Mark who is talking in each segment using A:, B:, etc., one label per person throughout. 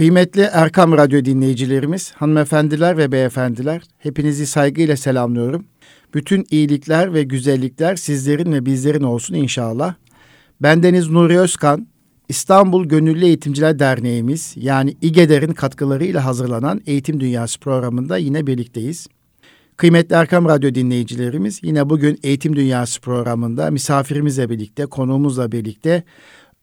A: Kıymetli Erkam Radyo dinleyicilerimiz, hanımefendiler ve beyefendiler, hepinizi saygıyla selamlıyorum. Bütün iyilikler ve güzellikler sizlerin ve bizlerin olsun inşallah. Bendeniz Nuri Özkan, İstanbul Gönüllü Eğitimciler Derneğimiz yani İGEDER'in katkılarıyla hazırlanan Eğitim Dünyası programında yine birlikteyiz. Kıymetli Erkam Radyo dinleyicilerimiz yine bugün Eğitim Dünyası programında misafirimizle birlikte, konuğumuzla birlikte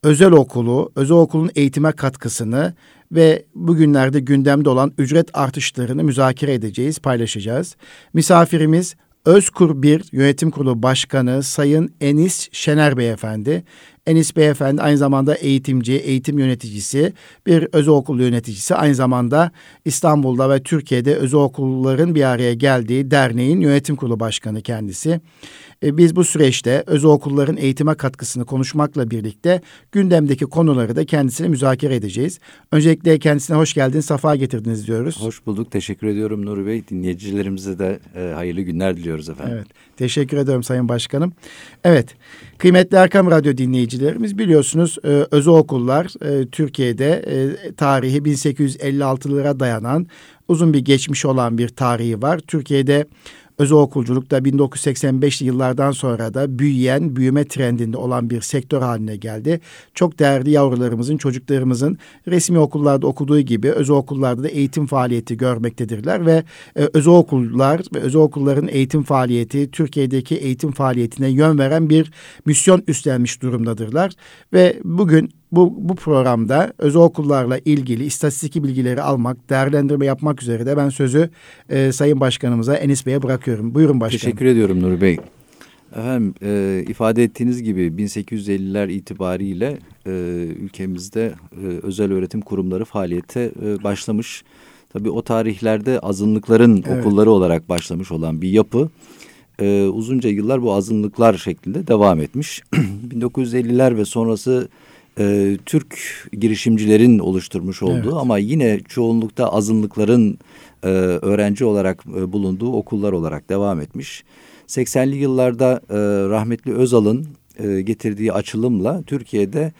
A: özel okulu, özel okulun eğitime katkısını ve bugünlerde gündemde olan ücret artışlarını müzakere edeceğiz, paylaşacağız. Misafirimiz Özkur 1 Yönetim Kurulu Başkanı Sayın Enis Şener Beyefendi. Enis Beyefendi aynı zamanda eğitimci, eğitim yöneticisi, bir özel okul yöneticisi. Aynı zamanda İstanbul'da ve Türkiye'de özel okulların bir araya geldiği derneğin yönetim kurulu başkanı kendisi. E, biz bu süreçte özel okulların eğitime katkısını konuşmakla birlikte gündemdeki konuları da kendisine müzakere edeceğiz. Öncelikle kendisine hoş geldiniz, safa getirdiniz diyoruz.
B: Hoş bulduk, teşekkür ediyorum Nuri Bey. Dinleyicilerimize de e, hayırlı günler diliyoruz efendim.
A: Evet, teşekkür ediyorum Sayın Başkanım. Evet, kıymetli Erkam Radyo dinleyicilerimiz biliyorsunuz e, özel okullar e, Türkiye'de e, tarihi 1856'lara dayanan uzun bir geçmiş olan bir tarihi var. Türkiye'de özel okulculukta 1985'li yıllardan sonra da büyüyen, büyüme trendinde olan bir sektör haline geldi. Çok değerli yavrularımızın, çocuklarımızın resmi okullarda okuduğu gibi özel okullarda da eğitim faaliyeti görmektedirler ve e, özel okullar ve özel okulların eğitim faaliyeti Türkiye'deki eğitim faaliyetine yön veren bir misyon üstlenmiş durumdadırlar ve bugün bu, bu programda özel okullarla ilgili istatistik bilgileri almak, değerlendirme yapmak üzere de ben sözü e, Sayın Başkanımıza Enis Bey'e bırakıyorum. Buyurun başkanım.
B: Teşekkür ediyorum Nuri Bey. Efendim e, ifade ettiğiniz gibi 1850'ler itibariyle e, ülkemizde e, özel öğretim kurumları faaliyete e, başlamış. Tabii o tarihlerde azınlıkların evet. okulları olarak başlamış olan bir yapı e, uzunca yıllar bu azınlıklar şeklinde devam etmiş. 1950'ler ve sonrası e, Türk girişimcilerin oluşturmuş olduğu evet. ama yine çoğunlukta azınlıkların e, öğrenci olarak e, bulunduğu okullar olarak devam etmiş. 80'li yıllarda e, rahmetli Özal'ın e, getirdiği açılımla Türkiye'de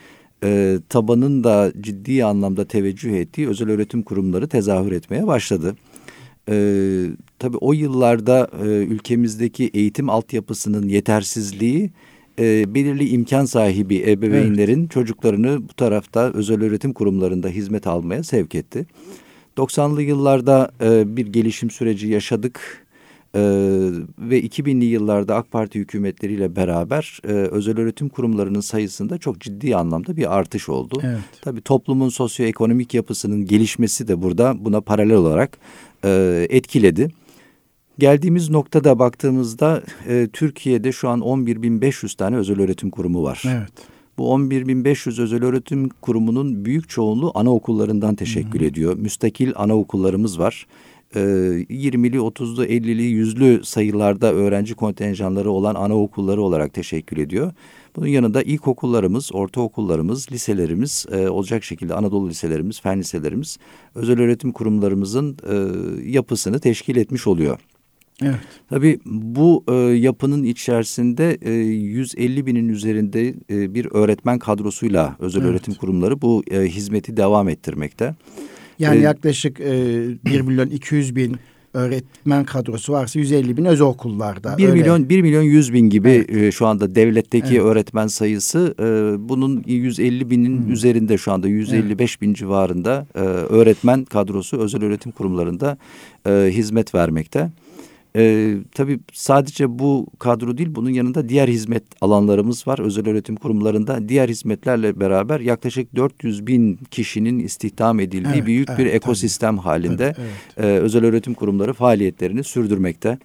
B: e, tabanın da ciddi anlamda teveccüh ettiği özel öğretim kurumları tezahür etmeye başladı. E, tabii o yıllarda e, ülkemizdeki eğitim altyapısının yetersizliği e, belirli imkan sahibi ebeveynlerin evet. çocuklarını bu tarafta özel öğretim kurumlarında hizmet almaya sevk etti. 90'lı yıllarda e, bir gelişim süreci yaşadık. Ee, ve 2000'li yıllarda AK Parti hükümetleriyle beraber e, özel öğretim kurumlarının sayısında çok ciddi anlamda bir artış oldu. Evet. Tabii toplumun sosyoekonomik yapısının gelişmesi de burada buna paralel olarak e, etkiledi. Geldiğimiz noktada baktığımızda e, Türkiye'de şu an 11.500 tane özel öğretim kurumu var. Evet. Bu 11.500 özel öğretim kurumunun büyük çoğunluğu anaokullarından teşekkül -hı. ediyor. Müstakil anaokullarımız var. E, 20'li, 30'lu, 50'li, 100'lü sayılarda öğrenci kontenjanları olan anaokulları olarak teşekkül ediyor. Bunun yanında ilkokullarımız, ortaokullarımız, liselerimiz e, olacak şekilde Anadolu liselerimiz, fen liselerimiz özel öğretim kurumlarımızın e, yapısını teşkil etmiş oluyor. Evet. Tabii bu e, yapının içerisinde e, 150 binin üzerinde e, bir öğretmen kadrosuyla özel evet. öğretim kurumları bu e, hizmeti devam ettirmekte.
A: Yani ee, yaklaşık e, 1 milyon 200 bin öğretmen kadrosu varsa 150 bin özel okullarda.
B: 1 öyle. milyon 1 milyon 100 bin gibi evet. e, şu anda devletteki evet. öğretmen sayısı e, bunun 150 binin hmm. üzerinde şu anda 155 evet. bin civarında e, öğretmen kadrosu özel öğretim kurumlarında e, hizmet vermekte. Ee, tabii sadece bu kadro değil bunun yanında diğer hizmet alanlarımız var özel öğretim kurumlarında. Diğer hizmetlerle beraber yaklaşık 400 bin kişinin istihdam edildiği evet, büyük evet, bir ekosistem tabii. halinde evet, evet. E, özel öğretim kurumları faaliyetlerini sürdürmekte.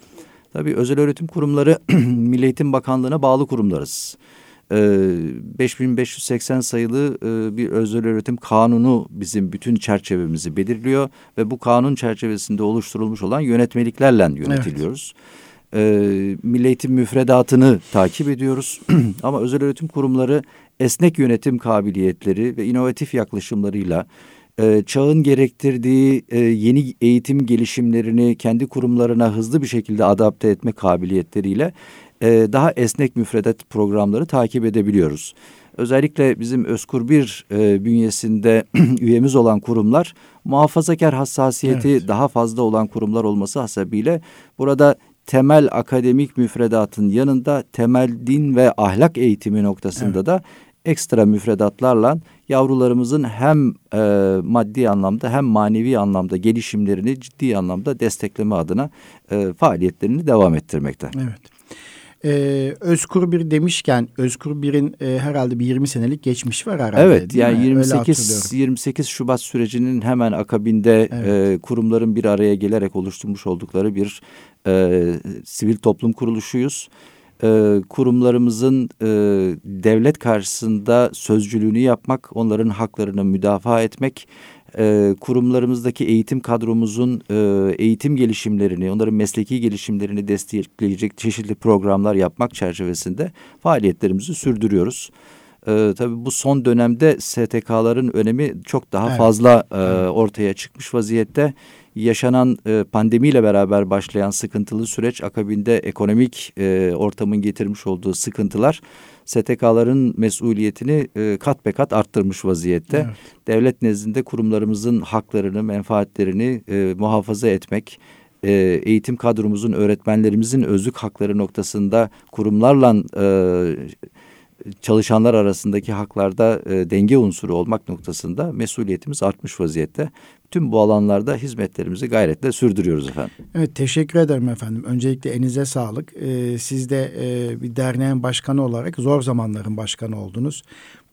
B: Tabii özel öğretim kurumları Milli Eğitim Bakanlığı'na bağlı kurumlarız. 5580 ee, sayılı e, bir özel öğretim kanunu bizim bütün çerçevemizi belirliyor ve bu kanun çerçevesinde oluşturulmuş olan yönetmeliklerle yönetiliyoruz. Evet. Milli eğitim müfredatını takip ediyoruz ama özel öğretim kurumları esnek yönetim kabiliyetleri ve inovatif yaklaşımlarıyla e, çağın gerektirdiği e, yeni eğitim gelişimlerini kendi kurumlarına hızlı bir şekilde adapte etme kabiliyetleriyle e, daha esnek müfredat programları takip edebiliyoruz. özellikle bizim Özkur bir e, bünyesinde üyemiz olan kurumlar muhafazakar hassasiyeti evet. daha fazla olan kurumlar olması hasebiyle burada temel akademik müfredatın yanında temel din ve ahlak eğitimi noktasında evet. da ekstra müfredatlarla yavrularımızın hem e, maddi anlamda hem manevi anlamda gelişimlerini ciddi anlamda destekleme adına e, faaliyetlerini devam ettirmekte.
A: Evet. Ee, Özkur bir demişken Özkur bir'in e, herhalde bir 20 senelik geçmiş var herhalde.
B: Evet yani 28 28 Şubat sürecinin hemen akabinde evet. e, kurumların bir araya gelerek oluşturmuş oldukları bir e, sivil toplum kuruluşuyuz e, kurumlarımızın e, devlet karşısında sözcülüğünü yapmak, onların haklarını müdafaa etmek, e, kurumlarımızdaki eğitim kadromuzun e, eğitim gelişimlerini, onların mesleki gelişimlerini destekleyecek çeşitli programlar yapmak çerçevesinde faaliyetlerimizi sürdürüyoruz. E, tabii bu son dönemde STK'ların önemi çok daha evet. fazla e, ortaya çıkmış vaziyette yaşanan e, pandemiyle beraber başlayan sıkıntılı süreç akabinde ekonomik e, ortamın getirmiş olduğu sıkıntılar STK'ların mesuliyetini e, kat be kat arttırmış vaziyette. Evet. Devlet nezdinde kurumlarımızın haklarını, menfaatlerini e, muhafaza etmek, e, eğitim kadromuzun, öğretmenlerimizin özlük hakları noktasında kurumlarla e, çalışanlar arasındaki haklarda e, denge unsuru olmak noktasında mesuliyetimiz artmış vaziyette. Tüm bu alanlarda hizmetlerimizi gayretle sürdürüyoruz efendim.
A: Evet teşekkür ederim efendim. Öncelikle elinize sağlık. Ee, siz de e, bir derneğin başkanı olarak zor zamanların başkanı oldunuz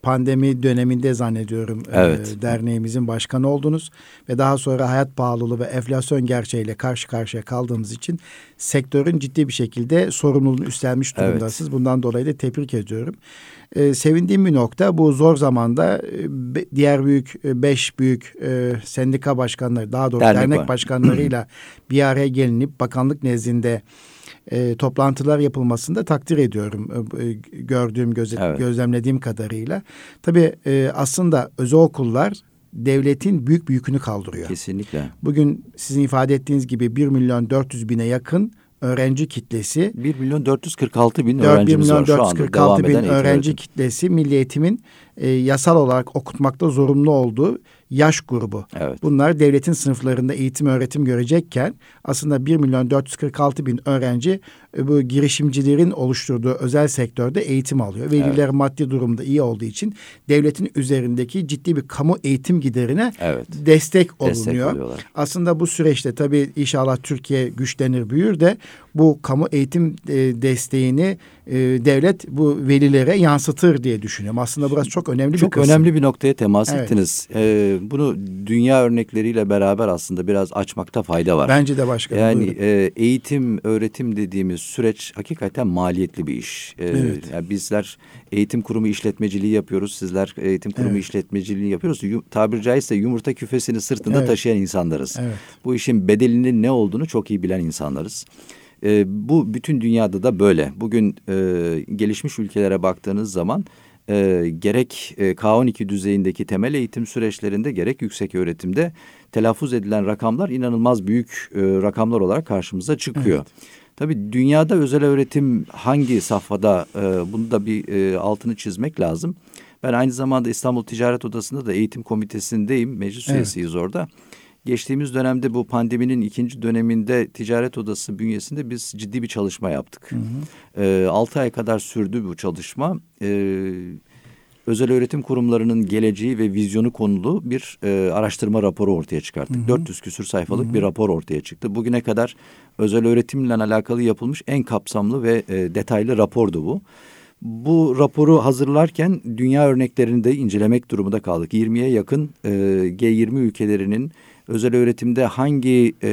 A: pandemi döneminde zannediyorum e, evet. e, derneğimizin başkanı oldunuz ve daha sonra hayat pahalılığı ve enflasyon gerçeğiyle karşı karşıya kaldığımız için sektörün ciddi bir şekilde sorumluluğunu üstlenmiş durumdasınız. Evet. Bundan dolayı da tebrik ediyorum. E, sevindiğim bir nokta bu zor zamanda e, diğer büyük e, beş büyük e, sendika başkanları daha doğrusu dernek, dernek başkanlarıyla bir araya gelinip bakanlık nezdinde e, toplantılar yapılmasında takdir ediyorum e, e, gördüğüm gözle, evet. gözlemlediğim kadarıyla. Tabii e, aslında özel okullar devletin büyük bir yükünü kaldırıyor.
B: Kesinlikle.
A: Bugün sizin ifade ettiğiniz gibi 1 milyon 400 bine yakın öğrenci kitlesi.
B: 1 milyon 446 bin 4, öğrencimiz 1 milyon 446 bin
A: öğrenci kitlesi milli eğitimin e, yasal olarak okutmakta zorunlu olduğu yaş grubu. Evet. Bunlar devletin sınıflarında eğitim öğretim görecekken aslında 1 milyon 446 bin öğrenci e, bu girişimcilerin oluşturduğu özel sektörde eğitim alıyor. Veliler evet. maddi durumda iyi olduğu için devletin üzerindeki ciddi bir kamu eğitim giderine evet. destek olunuyor. Destek aslında bu süreçte tabii inşallah Türkiye güçlenir büyür de bu kamu eğitim e, desteğini e, devlet bu velilere yansıtır diye düşünüyorum. Aslında burası çok önemli
B: çok
A: bir kısım.
B: önemli bir noktaya temas evet. ettiniz. Ee, bunu dünya örnekleriyle beraber aslında biraz açmakta fayda var.
A: Bence de başkanım.
B: Yani e, eğitim, öğretim dediğimiz süreç hakikaten maliyetli bir iş. Ee, evet. yani bizler eğitim kurumu işletmeciliği yapıyoruz. Sizler eğitim kurumu evet. işletmeciliği yapıyoruz. Yum, tabiri caizse yumurta küfesini sırtında evet. taşıyan insanlarız. Evet. Bu işin bedelinin ne olduğunu çok iyi bilen insanlarız. E, bu bütün dünyada da böyle. Bugün e, gelişmiş ülkelere baktığınız zaman e, gerek e, K12 düzeyindeki temel eğitim süreçlerinde gerek yüksek öğretimde telaffuz edilen rakamlar inanılmaz büyük e, rakamlar olarak karşımıza çıkıyor. Evet. Tabii dünyada özel öğretim hangi safhada e, bunu da bir e, altını çizmek lazım. Ben aynı zamanda İstanbul Ticaret Odası'nda da eğitim komitesindeyim. Meclis evet. üyesiyiz orada. Geçtiğimiz dönemde bu pandeminin ikinci döneminde ticaret odası bünyesinde biz ciddi bir çalışma yaptık. Hı hı. E, altı ay kadar sürdü bu çalışma. E, özel öğretim kurumlarının geleceği ve vizyonu konulu bir e, araştırma raporu ortaya çıkarttık. Hı hı. 400 küsür sayfalık hı hı. bir rapor ortaya çıktı. Bugüne kadar özel öğretimle alakalı yapılmış en kapsamlı ve e, detaylı rapordu bu. Bu raporu hazırlarken dünya örneklerini de incelemek durumunda kaldık. 20'ye yakın e, G20 ülkelerinin özel öğretimde hangi e,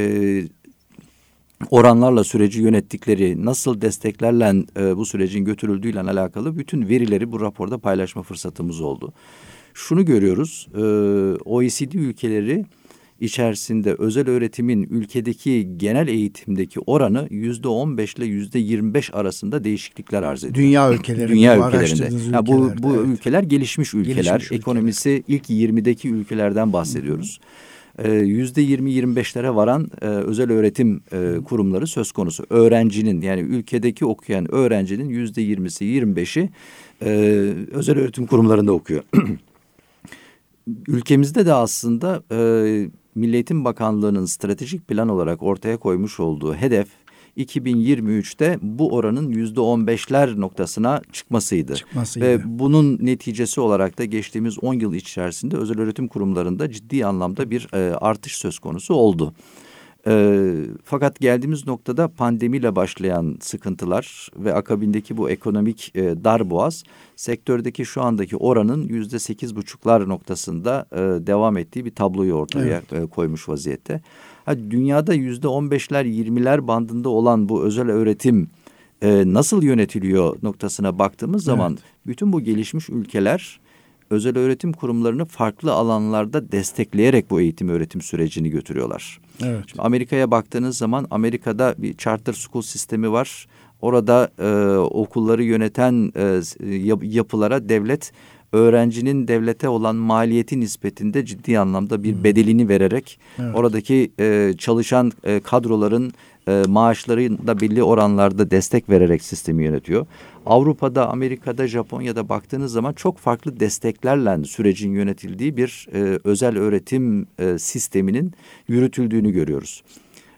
B: oranlarla süreci yönettikleri, nasıl desteklerle e, bu sürecin götürüldüğüyle alakalı bütün verileri bu raporda paylaşma fırsatımız oldu. Şunu görüyoruz, e, OECD ülkeleri içerisinde özel öğretimin ülkedeki genel eğitimdeki oranı yüzde on beş ile yüzde yirmi beş arasında değişiklikler arz ediyor.
A: Dünya ülkelerinde.
B: Dünya ülkelerinde. Ya bu bu evet. ülkeler gelişmiş ülkeler. Gelişmiş ekonomisi ülkeler. ilk 20'deki ülkelerden bahsediyoruz. Hı hı. E, yüzde yirmi yirmi beşlere varan e, özel öğretim e, kurumları söz konusu. Öğrencinin yani ülkedeki okuyan öğrencinin yüzde yirmisi yirmi beşi e, özel öğretim kurumlarında okuyor. Ülkemizde de aslında e, Milli Eğitim Bakanlığı'nın stratejik plan olarak ortaya koymuş olduğu hedef 2023'te bu oranın yüzde on beşler noktasına çıkmasıydı.
A: Çıkmasıydı.
B: Ve bunun neticesi olarak da geçtiğimiz 10 yıl içerisinde özel öğretim kurumlarında ciddi anlamda bir e, artış söz konusu oldu. E, fakat geldiğimiz noktada pandemiyle başlayan sıkıntılar ve akabindeki bu ekonomik e, darboğaz sektördeki şu andaki oranın yüzde sekiz buçuklar noktasında e, devam ettiği bir tabloyu ortaya evet. e, koymuş vaziyette. Ha, dünyada yüzde on beşler yirmiler bandında olan bu özel öğretim e, nasıl yönetiliyor noktasına baktığımız evet. zaman bütün bu gelişmiş ülkeler özel öğretim kurumlarını farklı alanlarda destekleyerek bu eğitim öğretim sürecini götürüyorlar. Evet. Şimdi Amerika'ya baktığınız zaman Amerika'da bir charter school sistemi var. Orada e, okulları yöneten e, yapılara devlet öğrencinin devlete olan maliyeti nispetinde ciddi anlamda bir bedelini vererek evet. oradaki e, çalışan e, kadroların e, maaşları da belli oranlarda destek vererek sistemi yönetiyor. Avrupa'da, Amerika'da, Japonya'da baktığınız zaman çok farklı desteklerle sürecin yönetildiği bir e, özel öğretim e, sisteminin yürütüldüğünü görüyoruz.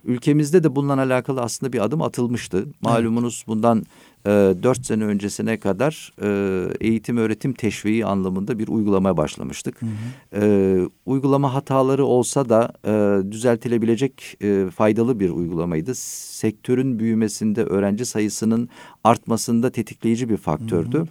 B: Ülkemizde de bununla alakalı aslında bir adım atılmıştı. Malumunuz bundan e, dört sene öncesine kadar e, eğitim öğretim teşviği anlamında bir uygulamaya başlamıştık. Hı hı. E, uygulama hataları olsa da e, düzeltilebilecek e, faydalı bir uygulamaydı. Sektörün büyümesinde öğrenci sayısının artmasında tetikleyici bir faktördü. Hı hı.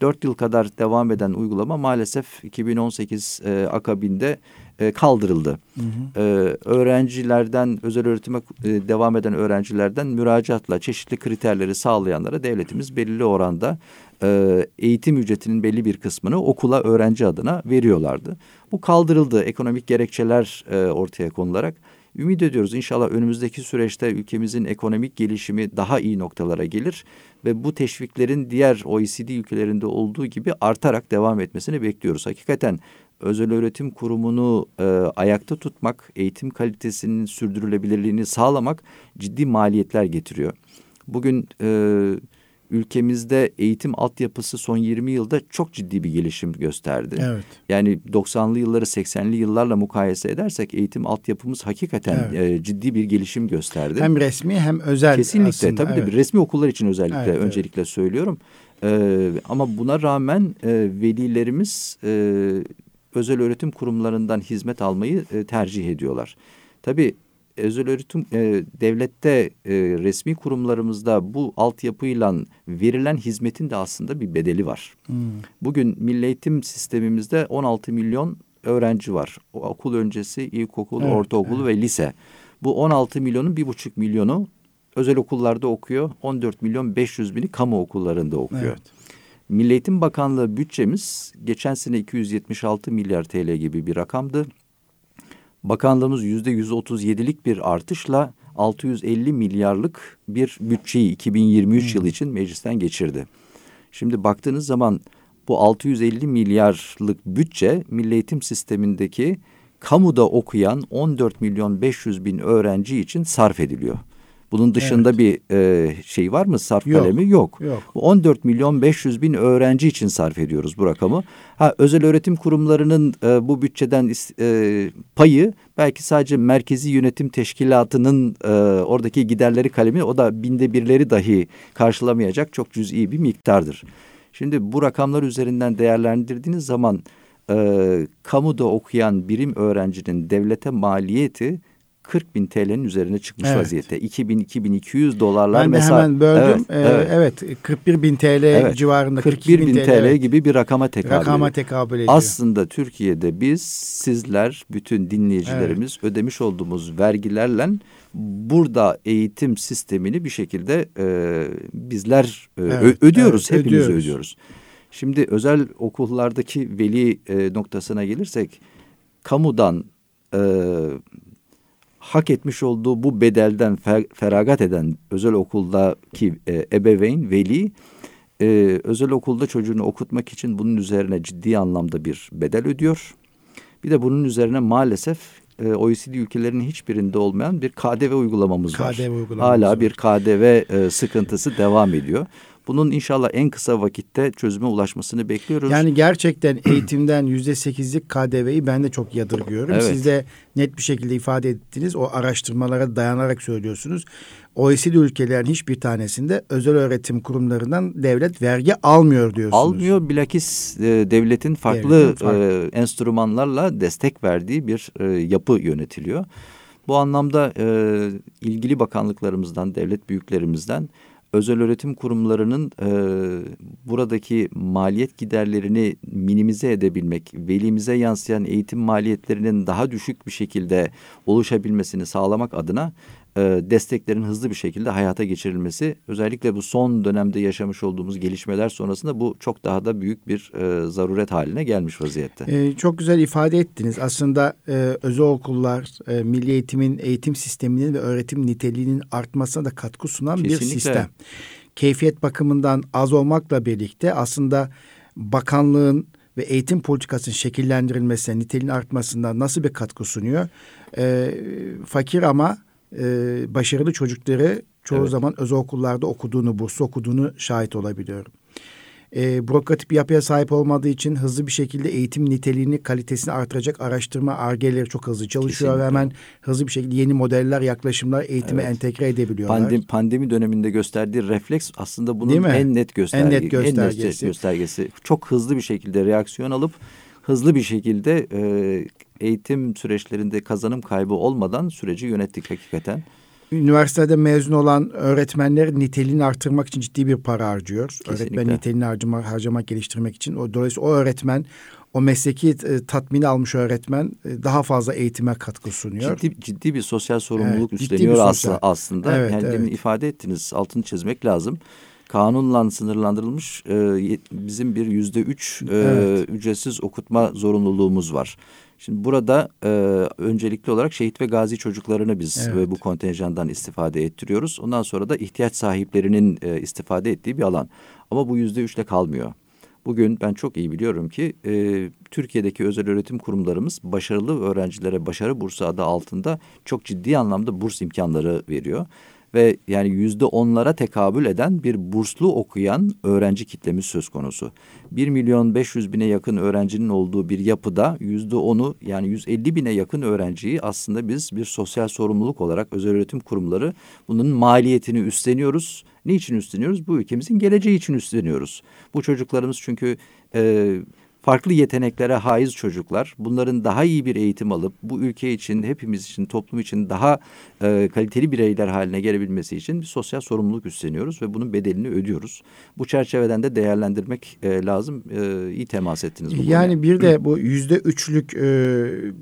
B: 4 yıl kadar devam eden uygulama maalesef 2018 e, akabinde e, kaldırıldı. Hı hı. E, öğrencilerden, özel öğretime e, devam eden öğrencilerden müracaatla çeşitli kriterleri sağlayanlara devletimiz belirli oranda e, eğitim ücretinin belli bir kısmını okula öğrenci adına veriyorlardı. Bu kaldırıldı. Ekonomik gerekçeler e, ortaya konularak. Ümit ediyoruz inşallah önümüzdeki süreçte ülkemizin ekonomik gelişimi daha iyi noktalara gelir ve bu teşviklerin diğer OECD ülkelerinde olduğu gibi artarak devam etmesini bekliyoruz. Hakikaten özel öğretim kurumunu e, ayakta tutmak, eğitim kalitesinin sürdürülebilirliğini sağlamak ciddi maliyetler getiriyor. Bugün e, ülkemizde eğitim altyapısı son 20 yılda çok ciddi bir gelişim gösterdi. Evet. Yani 90'lı yılları 80'li yıllarla mukayese edersek eğitim altyapımız hakikaten evet. e, ciddi bir gelişim gösterdi.
A: Hem resmi hem özel
B: Kesinlikle aslında, tabii evet. de resmi okullar için özellikle evet, öncelikle evet. söylüyorum. Ee, ama buna rağmen e, velilerimiz e, özel öğretim kurumlarından hizmet almayı e, tercih ediyorlar. Tabii özel öğretim e, devlette e, resmi kurumlarımızda bu altyapıyla verilen hizmetin de aslında bir bedeli var. Hmm. Bugün milli eğitim sistemimizde 16 milyon öğrenci var. O, okul öncesi ilkokul, evet, ortaokul evet. ve lise. Bu 16 milyonun bir buçuk milyonu özel okullarda okuyor. 14 milyon 500 bini kamu okullarında okuyor. Evet. Milli Eğitim Bakanlığı bütçemiz geçen sene 276 milyar TL gibi bir rakamdı. Bakanlığımız yüzde 137'lik bir artışla 650 milyarlık bir bütçeyi 2023 hmm. yılı için meclisten geçirdi. Şimdi baktığınız zaman bu 650 milyarlık bütçe milli eğitim sistemindeki kamuda okuyan 14 milyon 500 bin öğrenci için sarf ediliyor. Bunun dışında evet. bir e, şey var mı? Sarf yok, kalemi yok. yok. 14 milyon 500 bin öğrenci için sarf ediyoruz bu rakamı. Ha özel öğretim kurumlarının e, bu bütçeden e, payı belki sadece merkezi yönetim teşkilatının e, oradaki giderleri kalemi o da binde birleri dahi karşılamayacak çok cüz'i bir miktardır. Şimdi bu rakamlar üzerinden değerlendirdiğiniz zaman e, kamuda okuyan birim öğrencinin devlete maliyeti 40 bin TL'nin üzerine çıkmış evet. vaziyette. 2000-2200 dolarlar.
A: Ben mesela, hemen böldüm. Evet, ee, evet. 41 bin TL evet. civarında.
B: 41 bin TL, TL gibi bir rakama tekabül
A: Rakama tekabül ediyor.
B: Aslında Türkiye'de biz sizler bütün dinleyicilerimiz evet. ödemiş olduğumuz vergilerle burada eğitim sistemini bir şekilde e, bizler e, evet, ödüyoruz. Evet, hepimiz ödüyoruz. ödüyoruz. Şimdi özel okullardaki veli e, noktasına gelirsek kamudan e, hak etmiş olduğu bu bedelden fer, feragat eden özel okuldaki e, ebeveyn, veli e, özel okulda çocuğunu okutmak için bunun üzerine ciddi anlamda bir bedel ödüyor. Bir de bunun üzerine maalesef e, OECD ülkelerinin hiçbirinde olmayan bir KDV uygulamamız
A: KDV
B: var.
A: uygulamamız
B: Hala
A: var.
B: bir KDV e, sıkıntısı devam ediyor. Bunun inşallah en kısa vakitte çözüme ulaşmasını bekliyoruz.
A: Yani gerçekten eğitimden yüzde sekizlik KDV'yi ben de çok yadırgıyorum.
B: Evet.
A: Siz de net bir şekilde ifade ettiniz. O araştırmalara dayanarak söylüyorsunuz. OECD ülkelerin hiçbir tanesinde özel öğretim kurumlarından devlet vergi almıyor diyorsunuz.
B: Almıyor bilakis e, devletin farklı,
A: Devletin farklı.
B: E, enstrümanlarla destek verdiği bir e, yapı yönetiliyor. Bu anlamda e, ilgili bakanlıklarımızdan, devlet büyüklerimizden özel öğretim kurumlarının e, buradaki maliyet giderlerini minimize edebilmek, velimize yansıyan eğitim maliyetlerinin daha düşük bir şekilde oluşabilmesini sağlamak adına e, desteklerin hızlı bir şekilde hayata geçirilmesi özellikle bu son dönemde yaşamış olduğumuz gelişmeler sonrasında bu çok daha da büyük bir e, zaruret haline gelmiş vaziyette.
A: Ee, çok güzel ifade ettiniz. Aslında e, özel okullar, e, milli eğitimin eğitim sisteminin ve öğretim niteliğinin artmasına da katkı sunan bir
B: Kesinlikle.
A: sistem. Keyfiyet bakımından az olmakla birlikte aslında bakanlığın ve eğitim politikasının şekillendirilmesine, niteliğin artmasında nasıl bir katkı sunuyor? Ee, fakir ama e, başarılı çocukları çoğu
B: Evet.
A: zaman özel okullarda okuduğunu, burslu okuduğunu şahit olabiliyorum e, bürokratik bir yapıya sahip olmadığı için hızlı bir şekilde eğitim niteliğini, kalitesini artıracak araştırma argeleri çok hızlı çalışıyor ve
B: Kesinlikle.
A: hemen hızlı bir şekilde yeni modeller, yaklaşımlar eğitime
B: Evet.
A: entegre edebiliyorlar.
B: Pandemi, pandemi döneminde gösterdiği refleks aslında bunun en net gösterge,
A: En net göstergesi.
B: göstergesi. Çok hızlı bir şekilde reaksiyon alıp hızlı bir şekilde e, eğitim süreçlerinde kazanım kaybı olmadan süreci yönettik hakikaten.
A: Üniversitede mezun olan öğretmenler niteliğini artırmak için ciddi bir para harcıyor.
B: Kesinlikle.
A: Öğretmen niteliğini harcamak, harcamak, geliştirmek için. O, dolayısıyla o öğretmen, o mesleki e, tatmini almış öğretmen e, daha fazla eğitime katkı sunuyor.
B: Ciddi, ciddi bir sosyal sorumluluk
A: Evet,
B: üstleniyor
A: sosyal.
B: aslında.
A: Evet,
B: yani
A: evet.
B: ifade ettiniz altını çizmek lazım. Kanunla sınırlandırılmış e, bizim bir yüzde üç e,
A: Evet.
B: ücretsiz okutma zorunluluğumuz var. Şimdi burada e, öncelikli olarak şehit ve gazi çocuklarını biz
A: Evet.
B: e, bu kontenjandan istifade ettiriyoruz. Ondan sonra da ihtiyaç sahiplerinin e, istifade ettiği bir alan. Ama bu yüzde üçle kalmıyor. Bugün ben çok iyi biliyorum ki e, Türkiye'deki özel öğretim kurumlarımız başarılı öğrencilere başarı bursu adı altında çok ciddi anlamda burs imkanları veriyor. Ve yani yüzde onlara tekabül eden bir burslu okuyan öğrenci kitlemiz söz konusu. 1 milyon 500 bine yakın öğrencinin olduğu bir yapıda yüzde onu yani 150 bine yakın öğrenciyi aslında biz bir sosyal sorumluluk olarak özel öğretim kurumları bunun maliyetini üstleniyoruz. Niçin üstleniyoruz? Bu ülkemizin geleceği için üstleniyoruz. Bu çocuklarımız çünkü e, farklı yeteneklere haiz çocuklar. Bunların daha iyi bir eğitim alıp bu ülke için, hepimiz için, toplum için daha e, kaliteli bireyler haline gelebilmesi için bir sosyal sorumluluk üstleniyoruz ve bunun bedelini ödüyoruz. Bu çerçeveden de değerlendirmek e, lazım. E, iyi temas ettiniz bu.
A: Yani bir de bu yüzde üçlük e,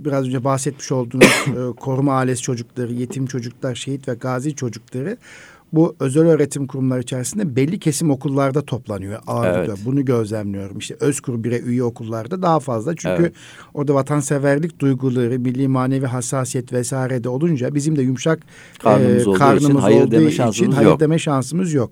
A: biraz önce bahsetmiş olduğunuz e, koruma ailesi çocukları, yetim çocuklar, şehit ve gazi çocukları bu özel öğretim kurumları içerisinde belli kesim okullarda toplanıyor ağırlıkla.
B: Evet.
A: Bunu gözlemliyorum. İşte Özkur bire üye okullarda daha fazla. Çünkü
B: Evet.
A: orada vatanseverlik duyguları, milli manevi hassasiyet vesaire de olunca bizim de yumuşak
B: Karnımız olduğu için hayır
A: olduğu
B: deme
A: için
B: şansımız
A: hayır
B: yok.
A: deme şansımız yok.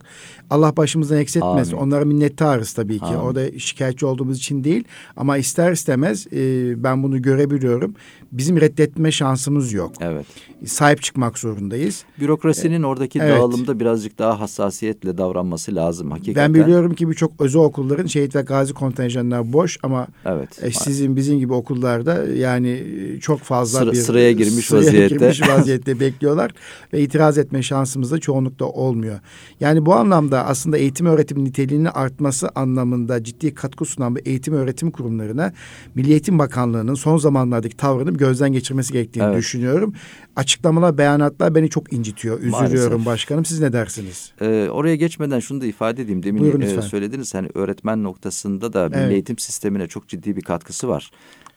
A: Allah başımızdan eksik etmesin.
B: Amin.
A: Onlara minnettarız tabii ki.
B: Amin.
A: Orada şikayetçi olduğumuz için değil. Ama ister istemez e, ben bunu görebiliyorum. Bizim reddetme şansımız yok.
B: Evet.
A: Sahip çıkmak zorundayız.
B: Bürokrasinin oradaki
A: Evet.
B: Dağılımda birazcık daha hassasiyetle davranması lazım hakikaten.
A: Ben biliyorum ki birçok özel okulların şehit ve gazi kontenjanları boş ama
B: Evet.
A: e, sizin bizim gibi okullarda yani e, çok fazla
B: Sıra-
A: bir
B: sıraya girmiş
A: sıraya
B: vaziyette.
A: girmiş vaziyette bekliyorlar ve itiraz etme şansımız da çoğunlukla olmuyor. Yani bu anlamda aslında eğitim öğretim niteliğinin artması anlamında ciddi katkı sunan bu eğitim öğretim kurumlarına Milli Eğitim Bakanlığı'nın son zamanlardaki tavrını bir gözden geçirmesi gerektiğini
B: Evet.
A: düşünüyorum. Açıklamalar, beyanatlar beni çok incitiyor. Üzülüyorum
B: Maalesef.
A: başkanım. Siz ne dersiniz?
B: Ee, oraya geçmeden şunu da ifade edeyim. Demin
A: Buyurun
B: e,
A: lütfen.
B: söylediniz hani öğretmen noktasında da milli
A: Evet.
B: eğitim sistemine çok ciddi bir katkısı var.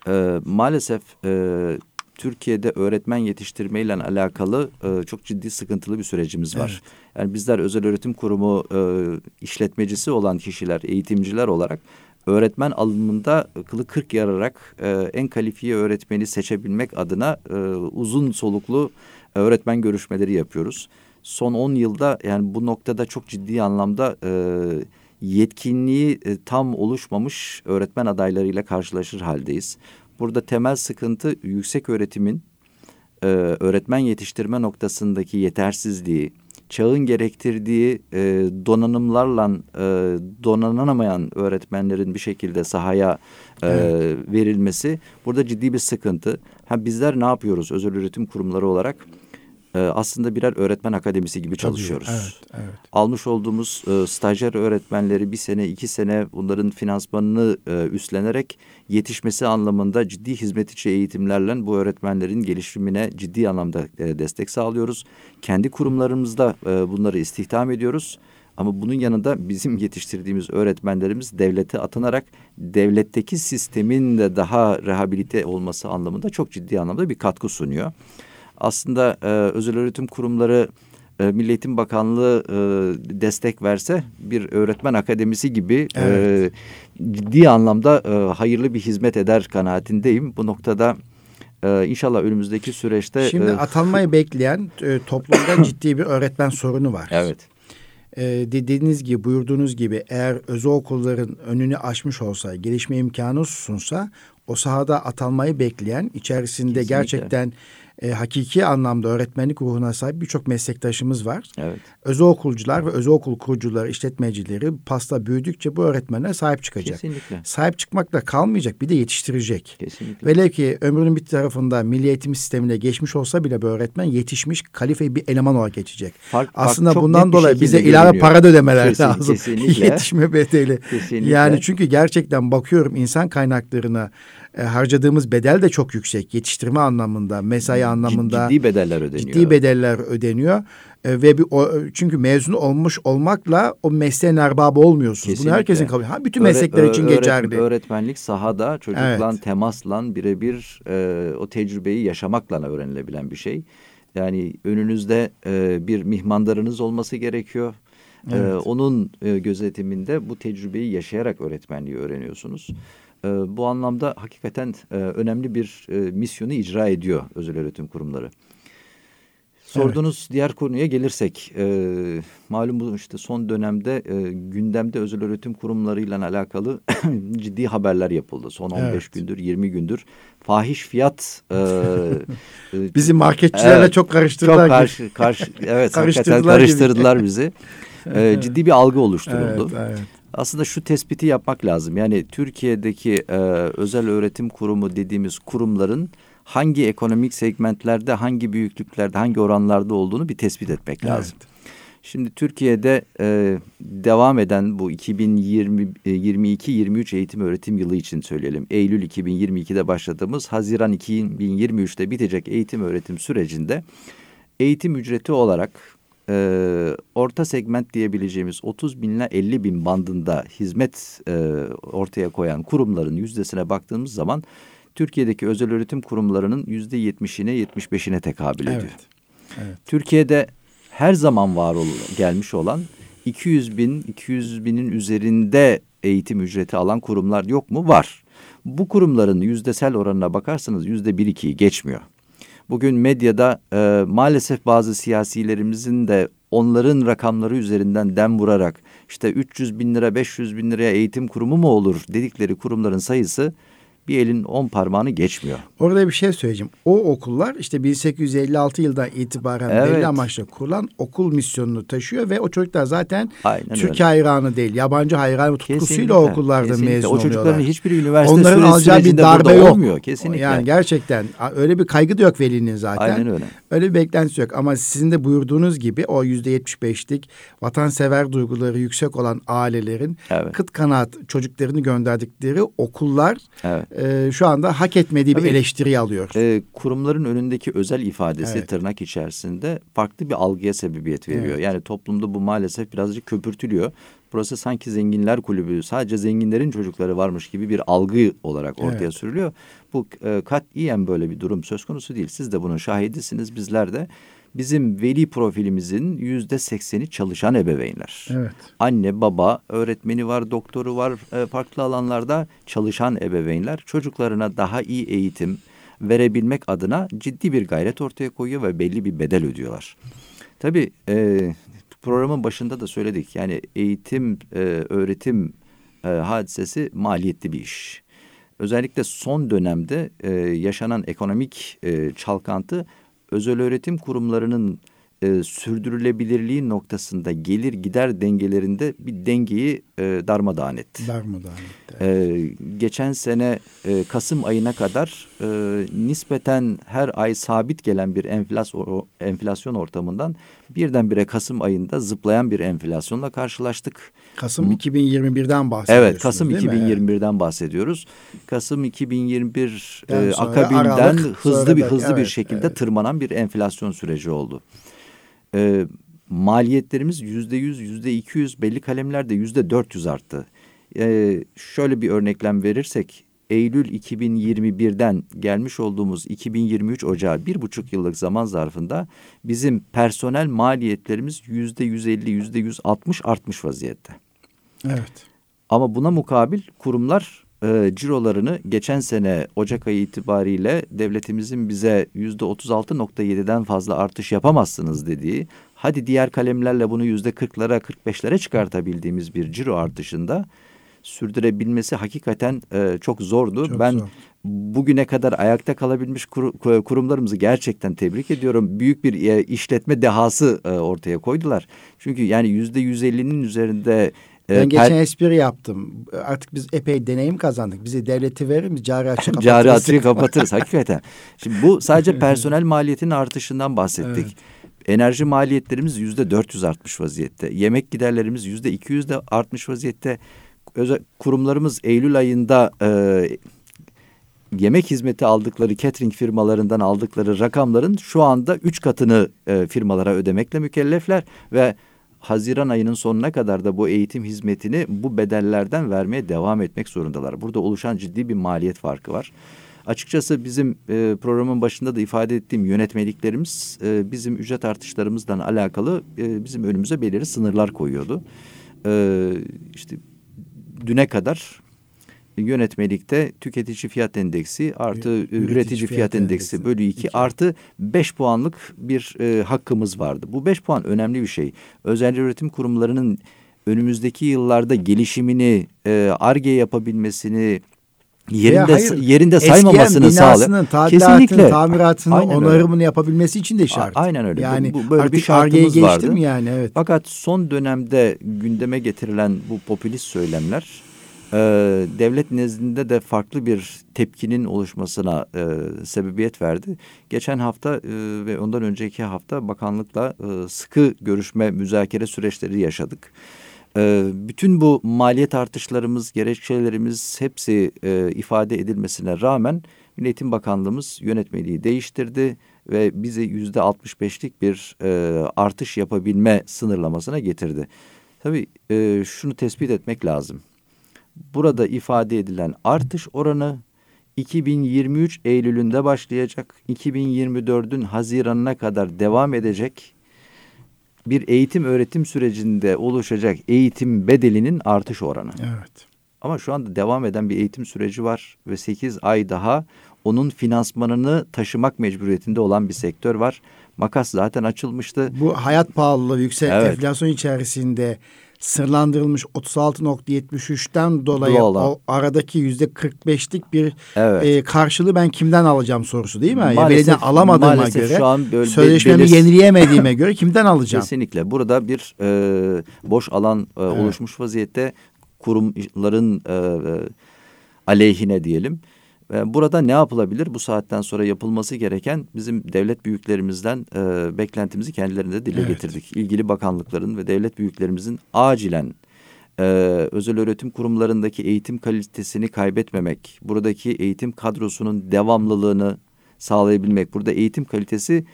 B: Ee, maalesef e, Türkiye'de öğretmen yetiştirmeyle alakalı e, çok ciddi sıkıntılı bir sürecimiz var. Yani bizler özel öğretim kurumu e, işletmecisi olan kişiler, eğitimciler olarak öğretmen alımında kılı kırk yararak e, en kalifiye öğretmeni seçebilmek adına e, uzun soluklu öğretmen görüşmeleri yapıyoruz. Son 10 yılda yani bu noktada çok ciddi anlamda e, yetkinliği e, tam oluşmamış öğretmen adaylarıyla karşılaşır haldeyiz. Burada temel sıkıntı yüksek öğretimin e, öğretmen yetiştirme noktasındaki yetersizliği, çağın gerektirdiği e, donanımlarla e, donanamayan öğretmenlerin bir şekilde sahaya e, evet. verilmesi burada ciddi bir sıkıntı. Ha bizler ne yapıyoruz özel üretim kurumları olarak? E, aslında birer öğretmen akademisi gibi çalışıyoruz.
A: evet, evet.
B: Almış olduğumuz e, stajyer öğretmenleri bir sene, iki sene bunların finansmanını e, üstlenerek yetişmesi anlamında ciddi hizmet içi eğitimlerle bu öğretmenlerin gelişimine ciddi anlamda e, destek sağlıyoruz. Kendi kurumlarımızda e, bunları istihdam ediyoruz. Ama bunun yanında bizim yetiştirdiğimiz öğretmenlerimiz devlete atanarak devletteki sistemin de daha rehabilite olması anlamında çok ciddi anlamda bir katkı sunuyor aslında e, özel öğretim kurumları e, Milli Eğitim Bakanlığı e, destek verse bir öğretmen akademisi gibi e, evet. e, ciddi anlamda e, hayırlı bir hizmet eder kanaatindeyim. Bu noktada e, inşallah önümüzdeki süreçte...
A: Şimdi e, atanmayı bekleyen e, toplumda ciddi bir öğretmen sorunu var.
B: Evet.
A: E, dediğiniz gibi buyurduğunuz gibi eğer özel okulların önünü açmış olsa, gelişme imkanı sunsa o sahada atanmayı bekleyen içerisinde Kesinlikle. gerçekten e, hakiki anlamda öğretmenlik ruhuna sahip birçok meslektaşımız var.
B: Evet.
A: Özel okulcular ve özel okul kurucuları, işletmecileri pasta büyüdükçe bu öğretmenlere sahip çıkacak.
B: Kesinlikle.
A: Sahip çıkmakla kalmayacak bir de yetiştirecek.
B: Kesinlikle.
A: Velev ki ömrünün bir tarafında milli eğitim sistemine geçmiş olsa bile bu öğretmen yetişmiş kalife bir eleman olarak geçecek. Fark, Aslında fark bundan dolayı bize ilave görünüyor. para da ödemeler Kesin, lazım. Kesinlikle. Yetişme bedeli. Kesinlikle. Yani çünkü gerçekten bakıyorum insan kaynaklarına e, harcadığımız bedel de çok yüksek. Yetiştirme anlamında, mesai anlamında.
B: Ciddi bedeller ödeniyor.
A: Ciddi bedeller ödeniyor. E, ve bir, o, çünkü mezun olmuş olmakla o mesleğin erbabı olmuyorsunuz. Kesinlikle. Bunu herkesin kabul ha, Bütün meslekler için geçerli.
B: Öğretmenlik sahada çocukla evet. temasla birebir e, o tecrübeyi yaşamakla öğrenilebilen bir şey. Yani önünüzde e, bir mihmandarınız olması gerekiyor. E, evet. E, onun e, gözetiminde bu tecrübeyi yaşayarak öğretmenliği öğreniyorsunuz. E, bu anlamda hakikaten e, önemli bir e, misyonu icra ediyor özel öğretim kurumları. Sorduğunuz evet. diğer konuya gelirsek, e, malum bu işte son dönemde e, gündemde özel öğretim kurumlarıyla alakalı ciddi haberler yapıldı. Son 15 evet. gündür, 20 gündür fahiş fiyat. E,
A: e, bizi marketçilerle evet, çok karıştırdılar.
B: Çok karşı, karşı evet karıştırdılar, karıştırdılar bizi. E, ciddi bir algı oluşturuldu. Evet, evet aslında şu tespiti yapmak lazım. Yani Türkiye'deki e, özel öğretim kurumu dediğimiz kurumların hangi ekonomik segmentlerde, hangi büyüklüklerde, hangi oranlarda olduğunu bir tespit etmek lazım. Evet. Şimdi Türkiye'de e, devam eden bu 2022-23 eğitim öğretim yılı için söyleyelim. Eylül 2022'de başladığımız Haziran 2023'te bitecek eğitim öğretim sürecinde eğitim ücreti olarak e, orta segment diyebileceğimiz 30 bin ile 50 bin bandında hizmet e, ortaya koyan kurumların yüzdesine baktığımız zaman Türkiye'deki özel öğretim kurumlarının yüzde yetmişine yetmiş beşine tekabül ediyor. Evet. Evet. Türkiye'de her zaman var ol, gelmiş olan 200 bin, 200 binin üzerinde eğitim ücreti alan kurumlar yok mu? Var. Bu kurumların yüzdesel oranına bakarsanız yüzde bir ikiyi geçmiyor. Bugün medyada e, maalesef bazı siyasilerimizin de onların rakamları üzerinden dem vurarak işte 300 bin lira 500 bin liraya eğitim kurumu mu olur dedikleri kurumların sayısı bir elin on parmağını geçmiyor.
A: Orada bir şey söyleyeceğim. O okullar işte 1856 yıldan itibaren evet. belli amaçla kurulan okul misyonunu taşıyor ve o çocuklar zaten Aynen Türk öyle. hayranı değil. Yabancı hayranı tutkusuyla o okullarda kesinlikle. mezun oluyorlar.
B: O çocukların hiçbir üniversite
A: Onların alacağı bir darbe yok.
B: Olmuyor. Kesinlikle.
A: Yani gerçekten öyle bir kaygı da yok velinin zaten.
B: Aynen öyle.
A: Öyle bir beklentisi yok ama sizin de buyurduğunuz gibi o yüzde yetmiş beşlik vatansever duyguları yüksek olan ailelerin evet. kıt kanaat çocuklarını gönderdikleri okullar evet e, şu anda hak etmediği Tabii, bir eleştiri alıyor.
B: E, kurumların önündeki özel ifadesi evet. tırnak içerisinde farklı bir algıya sebebiyet veriyor. Evet. Yani toplumda bu maalesef birazcık köpürtülüyor. Burası sanki zenginler kulübü, sadece zenginlerin çocukları varmış gibi bir algı olarak ortaya evet. sürülüyor. Bu e, katiyen böyle bir durum söz konusu değil. Siz de bunun şahidisiniz, bizler de bizim veli profilimizin yüzde sekseni çalışan ebeveynler.
A: Evet.
B: Anne, baba, öğretmeni var, doktoru var, e, farklı alanlarda çalışan ebeveynler çocuklarına daha iyi eğitim verebilmek adına ciddi bir gayret ortaya koyuyor ve belli bir bedel ödüyorlar. Tabii e, programın başında da söyledik. Yani eğitim, e, öğretim e, hadisesi maliyetli bir iş. Özellikle son dönemde e, yaşanan ekonomik e, çalkantı özel öğretim kurumlarının e, sürdürülebilirliği noktasında gelir gider dengelerinde bir dengeyi e, darmadağın etti.
A: Darmadağın etti.
B: E, geçen sene e, Kasım ayına kadar e, nispeten her ay sabit gelen bir enflasyon, enflasyon ortamından birdenbire Kasım ayında zıplayan bir enflasyonla karşılaştık.
A: Kasım 2021'den bahsediyoruz.
B: Evet Kasım 2021'den evet. bahsediyoruz. Kasım 2021 e, akabinden Aralık, hızlı bir hızlı evet, bir şekilde evet. tırmanan bir enflasyon süreci oldu e, maliyetlerimiz yüzde yüz, yüzde iki yüz, belli kalemlerde yüzde dört yüz arttı. E, şöyle bir örneklem verirsek, Eylül 2021'den gelmiş olduğumuz 2023 Ocağı bir buçuk yıllık zaman zarfında bizim personel maliyetlerimiz yüzde yüz elli, yüzde yüz altmış artmış vaziyette.
A: Evet.
B: Ama buna mukabil kurumlar e, cirolarını geçen sene Ocak ayı itibariyle devletimizin bize yüzde 36.7'den fazla artış yapamazsınız dediği, hadi diğer kalemlerle bunu yüzde 40'lara 45'lere çıkartabildiğimiz bir ciro artışında sürdürebilmesi hakikaten e, çok zordu. Çok ben zor. bugüne kadar ayakta kalabilmiş kur, kurumlarımızı gerçekten tebrik ediyorum. Büyük bir e, işletme dehası e, ortaya koydular. Çünkü yani yüzde 150'nin üzerinde
A: ben geçen per... espri yaptım. Artık biz epey deneyim kazandık. Bize devleti verir mi? Cari açığı kapatırız.
B: Cari açığı kapatırız hakikaten. Şimdi bu sadece personel maliyetinin artışından bahsettik. Evet. Enerji maliyetlerimiz yüzde 400 artmış vaziyette. Yemek giderlerimiz yüzde 200 de artmış vaziyette. Özel kurumlarımız Eylül ayında e, yemek hizmeti aldıkları catering firmalarından aldıkları rakamların şu anda üç katını e, firmalara ödemekle mükellefler ve Haziran ayının sonuna kadar da bu eğitim hizmetini bu bedellerden vermeye devam etmek zorundalar. Burada oluşan ciddi bir maliyet farkı var. Açıkçası bizim e, programın başında da ifade ettiğim yönetmeliklerimiz e, bizim ücret artışlarımızdan alakalı e, bizim önümüze belirli sınırlar koyuyordu. E, işte düne kadar yönetmelikte tüketici fiyat endeksi artı üretici, üretici fiyat, fiyat endeksi, endeksi bölü iki, iki artı beş puanlık bir e, hakkımız vardı. Bu beş puan önemli bir şey. Özel üretim kurumlarının önümüzdeki yıllarda gelişimini, ARGE yapabilmesini, yerinde hayır, yerinde saymamasını sağlıyor.
A: Kesinlikle tamiratını, aynen onarımını öyle. yapabilmesi için de şart.
B: A aynen öyle. Yani bu, böyle bir şartımız vardı. Yani evet. Fakat son dönemde gündeme getirilen bu popülist söylemler e, devlet nezdinde de farklı bir tepkinin oluşmasına e, sebebiyet verdi. Geçen hafta e, ve ondan önceki hafta bakanlıkla e, sıkı görüşme, müzakere süreçleri yaşadık. E, bütün bu maliyet artışlarımız, gerekçelerimiz hepsi e, ifade edilmesine rağmen Milli Bakanlığımız yönetmeliği değiştirdi ve bizi yüzde altmış beşlik bir e, artış yapabilme sınırlamasına getirdi. Tabii e, şunu tespit etmek lazım burada ifade edilen artış oranı 2023 Eylül'ünde başlayacak, 2024'ün Haziran'ına kadar devam edecek bir eğitim öğretim sürecinde oluşacak eğitim bedelinin artış oranı.
A: Evet.
B: Ama şu anda devam eden bir eğitim süreci var ve 8 ay daha onun finansmanını taşımak mecburiyetinde olan bir sektör var. Makas zaten açılmıştı.
A: Bu hayat pahalılığı yüksek evet. enflasyon içerisinde sınırlandırılmış 36.73'ten dolayı o aradaki yüzde 45'lik bir evet. e, karşılığı ben kimden alacağım sorusu değil mi? Maalesef, ya belediyeden alamadığıma maalesef göre şu an böyle sözleşmemi belir... yenileyemediğime göre kimden alacağım?
B: Kesinlikle. Burada bir e, boş alan e, evet. oluşmuş vaziyette kurumların e, e, aleyhine diyelim. Burada ne yapılabilir? Bu saatten sonra yapılması gereken bizim devlet büyüklerimizden e, beklentimizi kendilerinde dile evet. getirdik. İlgili bakanlıkların ve devlet büyüklerimizin acilen e, özel öğretim kurumlarındaki eğitim kalitesini kaybetmemek, buradaki eğitim kadrosunun devamlılığını sağlayabilmek. Burada eğitim kalitesi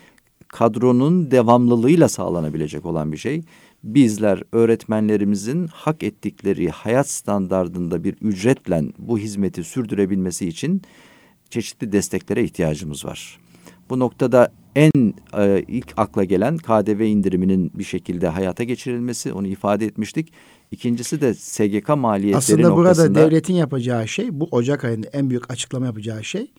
B: kadronun devamlılığıyla sağlanabilecek olan bir şey bizler öğretmenlerimizin hak ettikleri hayat standardında bir ücretle bu hizmeti sürdürebilmesi için çeşitli desteklere ihtiyacımız var. Bu noktada en e, ilk akla gelen KDV indiriminin bir şekilde hayata geçirilmesi onu ifade etmiştik. İkincisi de SGK maliyetleri
A: Aslında
B: noktasında.
A: burada devletin yapacağı şey bu Ocak ayında en büyük açıklama yapacağı şey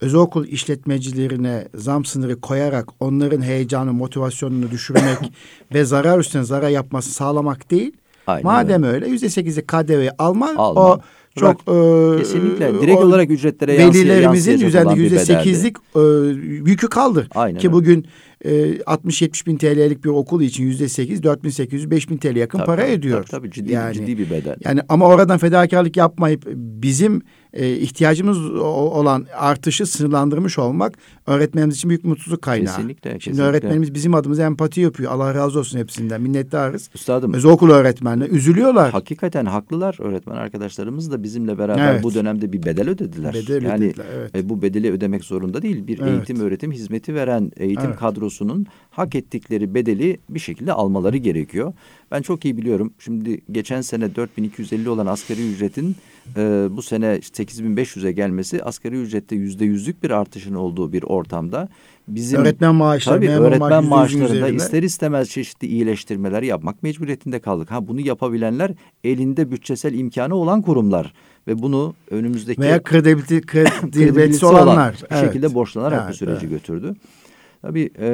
A: özel okul işletmecilerine zam sınırı koyarak onların heyecanı, motivasyonunu düşürmek ve zarar üstüne zarar yapması sağlamak değil. Aynen Madem öyle yüzde sekizi KDV'yi alma, alma, o çok
B: e, kesinlikle direkt o, olarak ücretlere velilerimizin
A: üzerinde yüzde sekizlik e, yükü kaldı. Aynen Ki bugün e, 60-70 bin TL'lik bir okul için yüzde sekiz, 4800, 5000 TL yakın tabii, para tabii, ediyor.
B: Tabii, tabii ciddi, yani, ciddi bir bedel.
A: Yani ama oradan fedakarlık yapmayıp bizim e, ihtiyacımız olan artışı sınırlandırmış olmak öğretmenimiz için büyük mutluluk kaynağı.
B: Kesinlikle. Şimdi
A: kesinlikle. öğretmenimiz bizim adımıza empati yapıyor. Allah razı olsun hepsinden. Minnettarız.
B: Üstadım.
A: Özel okul öğretmenleri üzülüyorlar.
B: Hakikaten haklılar. Öğretmen arkadaşlarımız da bizimle beraber evet. bu dönemde bir bedel ödediler. Bedel yani, ödediler evet. E, bu bedeli ödemek zorunda değil. Bir evet. eğitim öğretim hizmeti veren eğitim evet. kadrosunun hak ettikleri bedeli bir şekilde almaları gerekiyor. Ben çok iyi biliyorum. Şimdi geçen sene 4250 olan asgari ücretin e, bu sene 8500'e gelmesi asgari ücrette yüzde yüzlük bir artışın olduğu bir ortamda
A: bizim öğretmen maaşları,
B: tabii öğretmen maaşlarında ister istemez çeşitli iyileştirmeler yapmak mecburiyetinde kaldık. Ha bunu yapabilenler elinde bütçesel imkanı olan kurumlar ve bunu önümüzdeki
A: veya kredibilite, kredibilitesi olanlar
B: bir evet. şekilde borçlanarak evet, bu süreci evet. götürdü. Tabii e,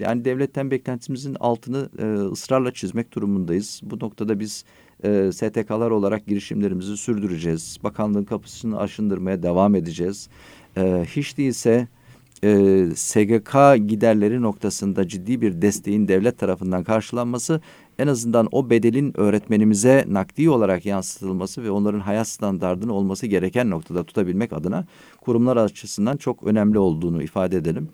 B: yani devletten beklentimizin altını e, ısrarla çizmek durumundayız. Bu noktada biz e, STK'lar olarak girişimlerimizi sürdüreceğiz. Bakanlığın kapısını aşındırmaya devam edeceğiz. E, hiç değilse e, SGK giderleri noktasında ciddi bir desteğin devlet tarafından karşılanması en azından o bedelin öğretmenimize nakdi olarak yansıtılması ve onların hayat standartını olması gereken noktada tutabilmek adına kurumlar açısından çok önemli olduğunu ifade edelim.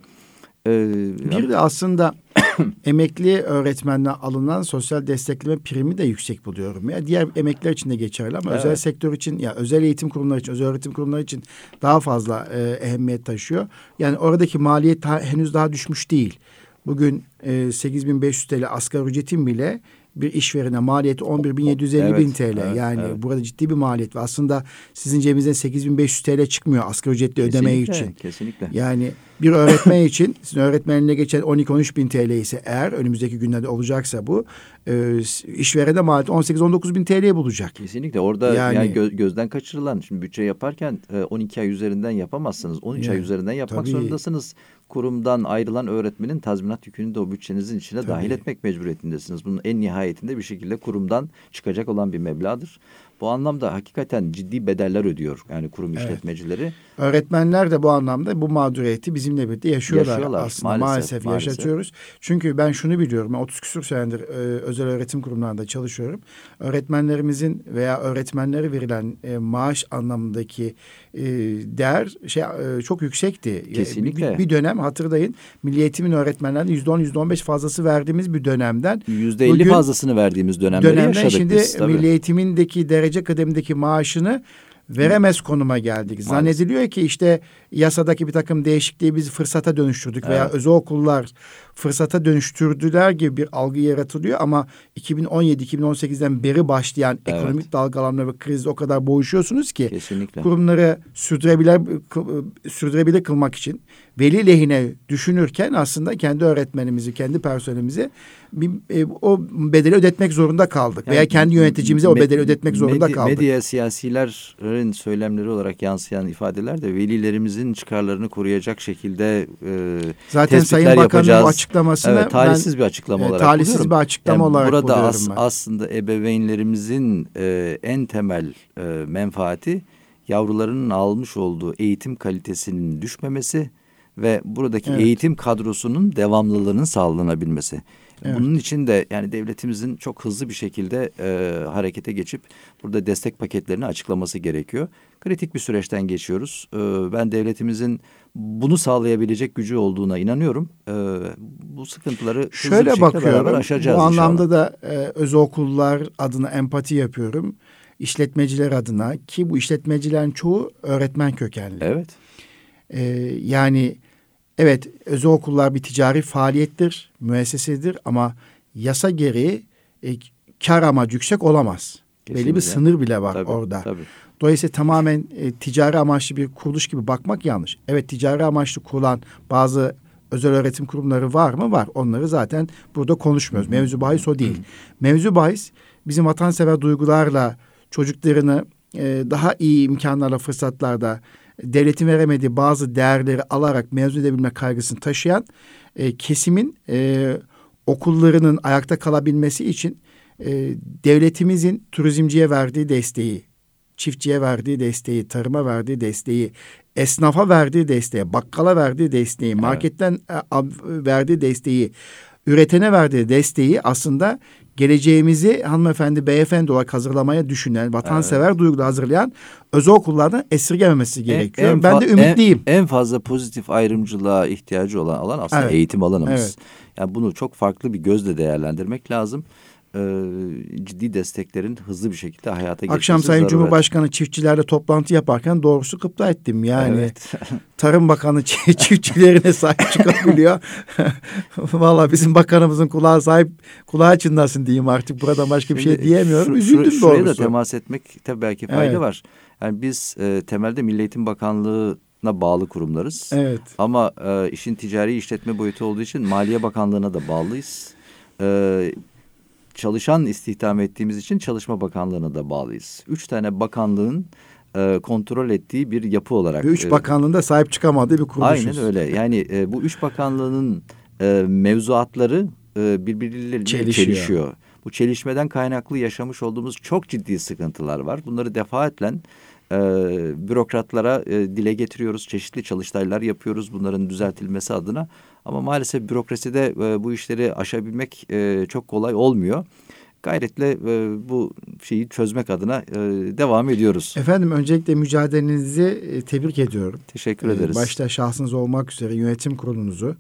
A: Ee, bir de aslında emekli öğretmenle alınan sosyal destekleme primi de yüksek buluyorum. Ya diğer emekliler için de geçerli ama evet. özel sektör için ya özel eğitim kurumları için, özel öğretim kurumları için daha fazla e, ehemmiyet taşıyor. Yani oradaki maliyet daha, henüz daha düşmüş değil. Bugün e, 8500 TL asgari ücretin bile bir işverene maliyeti 11.750 evet, bin TL. Evet, yani evet. burada ciddi bir maliyet ve aslında sizin cebinizden 8.500 TL çıkmıyor asgari ücretli ödeme için.
B: Kesinlikle.
A: Yani bir öğretmen için sizin öğretmenine geçen 12-13 bin TL ise eğer önümüzdeki günlerde olacaksa bu e, işverene maliyeti 18-19 bin TL'ye bulacak.
B: Kesinlikle orada yani, yani gö gözden kaçırılan şimdi bütçe yaparken e, 12 ay üzerinden yapamazsınız. 13 yani, ay üzerinden yapmak tabii. zorundasınız. Kurumdan ayrılan öğretmenin tazminat yükünü de o bütçenizin içine tabii. dahil etmek mecburiyetindesiniz. Bunun en nihayetinde bir şekilde kurumdan çıkacak olan bir meblağdır. Bu anlamda hakikaten ciddi bedeller ödüyor yani kurum evet. işletmecileri.
A: Öğretmenler de bu anlamda bu mağduriyeti bizimle birlikte yaşıyorlar, yaşıyorlar aslında maalesef, maalesef, maalesef yaşatıyoruz. Çünkü ben şunu biliyorum ben 30 küsur senedir e, özel öğretim kurumlarında çalışıyorum. Öğretmenlerimizin veya öğretmenlere verilen e, maaş anlamındaki e, değer şey e, çok yüksekti.
B: Kesinlikle.
A: Bir, bir dönem hatırlayın Milli Eğitim'in on beş fazlası verdiğimiz bir dönemden.
B: Yüzde elli fazlasını verdiğimiz dönemleri dönemden yaşadık
A: şimdi biz. Tabii. Milli Eğitim'indeki derece kademindeki maaşını veremez konuma geldik. Zannediliyor ki işte yasadaki bir takım değişikliği biz fırsata dönüştürdük evet. veya özel okullar fırsata dönüştürdüler gibi bir algı yaratılıyor ama 2017-2018'den beri başlayan evet. ekonomik dalgalanma ve kriz o kadar boğuşuyorsunuz ki
B: Kesinlikle.
A: kurumları sürdürebilir sürdürebilir kılmak için veli lehine düşünürken aslında kendi öğretmenimizi, kendi personelimizi bir, e, o bedeli ödetmek zorunda kaldık. Yani, Veya kendi yöneticimize o bedeli ödetmek zorunda
B: medya,
A: kaldık.
B: Medya siyasilerin söylemleri olarak yansıyan ifadeler de velilerimizin çıkarlarını koruyacak şekilde e,
A: Zaten Sayın Bakan'ın açıklamasını
B: evet, talihsiz ben, bir açıklama e, olarak
A: talihsiz buluyorum. bir açıklama yani olarak
B: burada as, aslında ebeveynlerimizin e, en temel e, menfaati yavrularının almış olduğu eğitim kalitesinin düşmemesi ve buradaki evet. eğitim kadrosunun devamlılığının sağlanabilmesi. Evet. Bunun için de yani devletimizin çok hızlı bir şekilde e, harekete geçip burada destek paketlerini açıklaması gerekiyor. Kritik bir süreçten geçiyoruz. E, ben devletimizin bunu sağlayabilecek gücü olduğuna inanıyorum. E, bu sıkıntıları
A: Şöyle bakıyorum, aşacağız Bu anlamda inşallah. da e, özel okullar adına empati yapıyorum. İşletmeciler adına ki bu işletmecilerin çoğu öğretmen kökenli.
B: Evet.
A: E, yani Evet, özel okullar bir ticari faaliyettir, müessesedir ama yasa gereği e, kar amacı yüksek olamaz. Kesinlikle. Belli bir sınır bile var tabii, orada. Tabii. Dolayısıyla tamamen e, ticari amaçlı bir kuruluş gibi bakmak yanlış. Evet ticari amaçlı kurulan bazı özel öğretim kurumları var mı? Var. Onları zaten burada konuşmuyoruz. Mevzu bahis o değil. Mevzu bahis bizim vatansever duygularla çocuklarını e, daha iyi imkanlarla, fırsatlarda devletin veremediği bazı değerleri alarak mezun edebilme kaygısını taşıyan e, kesimin e, okullarının ayakta kalabilmesi için e, devletimizin turizmciye verdiği desteği çiftçiye verdiği desteği, tarıma verdiği desteği, esnafa verdiği desteği, bakkala verdiği desteği, marketten evet. verdiği desteği, üretene verdiği desteği aslında geleceğimizi hanımefendi, beyefendi olarak hazırlamaya düşünen, vatansever evet. duyguda hazırlayan özel okullardan esirgememesi gerekiyor. En, en ben de ümitliyim.
B: En, en fazla pozitif ayrımcılığa ihtiyacı olan alan aslında evet. eğitim alanımız. Evet. Yani bunu çok farklı bir gözle değerlendirmek lazım e, ciddi desteklerin hızlı bir şekilde hayata geçmesi
A: Akşam Sayın zaruret. Cumhurbaşkanı çiftçilerle toplantı yaparken doğrusu kıpta ettim. Yani evet. Tarım Bakanı çiftçilerine sahip çıkabiliyor. Valla bizim bakanımızın kulağı sahip kulağı çınlasın diyeyim artık. Burada başka bir şey diyemiyorum. Şu, Üzüldüm
B: şu,
A: doğrusu. Şuraya
B: da temas etmek tabii belki fayda evet. var. Yani biz e, temelde Milli Eğitim Bakanlığı bağlı kurumlarız.
A: Evet.
B: Ama e, işin ticari işletme boyutu olduğu için Maliye Bakanlığı'na da bağlıyız. E, çalışan istihdam ettiğimiz için Çalışma Bakanlığı'na da bağlıyız. Üç tane bakanlığın e, kontrol ettiği bir yapı olarak.
A: Ve üç e, bakanlığın da sahip çıkamadığı bir kuruluşuz.
B: Aynen öyle. Yani e, bu üç bakanlığının e, mevzuatları e, birbirleriyle çelişiyor. çelişiyor. Bu çelişmeden kaynaklı yaşamış olduğumuz çok ciddi sıkıntılar var. Bunları defaatle e, bürokratlara e, dile getiriyoruz. Çeşitli çalıştaylar yapıyoruz bunların düzeltilmesi adına. Ama maalesef bürokraside e, bu işleri aşabilmek e, çok kolay olmuyor. Gayretle e, bu şeyi çözmek adına e, devam ediyoruz.
A: Efendim öncelikle mücadelenizi e, tebrik ediyorum.
B: Teşekkür ederiz.
A: E, başta şahsınız olmak üzere yönetim kurulunuzu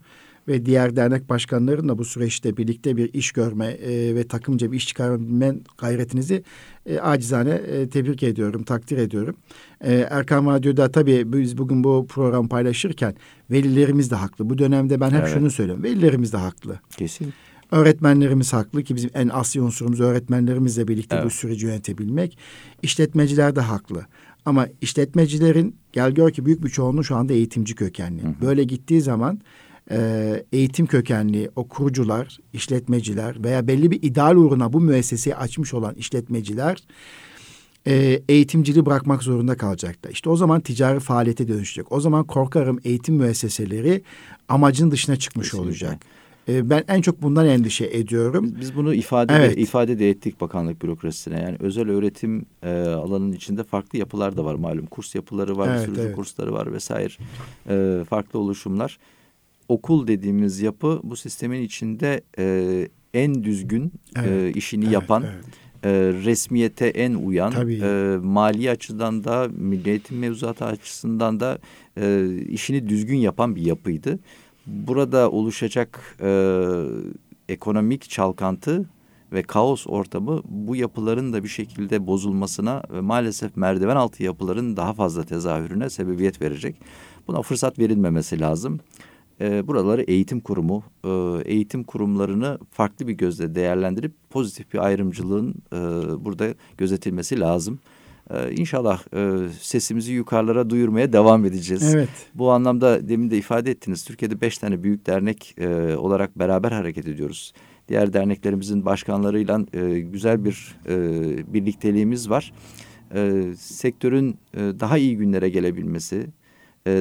A: ve diğer dernek başkanlarının da bu süreçte birlikte bir iş görme e, ve takımca bir iş çıkarma gayretinizi e, acizane e, tebrik ediyorum, takdir ediyorum. E, Erkan Radyo'da tabii biz bugün bu program paylaşırken velilerimiz de haklı. Bu dönemde ben hep evet. şunu söylüyorum. Velilerimiz de haklı.
B: Kesin.
A: Öğretmenlerimiz haklı ki bizim en asli unsurumuz öğretmenlerimizle birlikte evet. bu süreci yönetebilmek. İşletmeciler de haklı. Ama işletmecilerin gel gör ki büyük bir çoğunluğu şu anda eğitimci kökenli. Hı hı. Böyle gittiği zaman e, eğitim kökenli o kurucular, işletmeciler veya belli bir ideal uğruna bu müesseseyi açmış olan işletmeciler e, eğitimciliği bırakmak zorunda kalacaklar. İşte o zaman ticari faaliyete dönüşecek. O zaman korkarım eğitim müesseseleri amacın dışına çıkmış Kesinlikle. olacak. E, ben en çok bundan endişe ediyorum.
B: Biz bunu ifade evet. de, ifade de ettik bakanlık bürokrasisine. Yani özel öğretim e, alanının içinde farklı yapılar da var malum. Kurs yapıları var, evet, sürücü evet. kursları var vesaire. E, farklı oluşumlar okul dediğimiz yapı bu sistemin içinde e, en düzgün evet, e, işini evet, yapan, evet. E, resmiyete en uyan, e, mali açıdan da milli eğitim mevzuatı açısından da e, işini düzgün yapan bir yapıydı. Burada oluşacak e, ekonomik çalkantı ve kaos ortamı bu yapıların da bir şekilde bozulmasına ve maalesef merdiven altı yapıların daha fazla tezahürüne sebebiyet verecek. Buna fırsat verilmemesi lazım e, buraları eğitim kurumu, e, eğitim kurumlarını farklı bir gözle değerlendirip pozitif bir ayrımcılığın e, burada gözetilmesi lazım. Ee, inşallah e, sesimizi yukarılara duyurmaya devam edeceğiz.
A: Evet.
B: Bu anlamda demin de ifade ettiniz. Türkiye'de beş tane büyük dernek e, olarak beraber hareket ediyoruz. Diğer derneklerimizin başkanlarıyla e, güzel bir e, birlikteliğimiz var. E, sektörün e, daha iyi günlere gelebilmesi, e,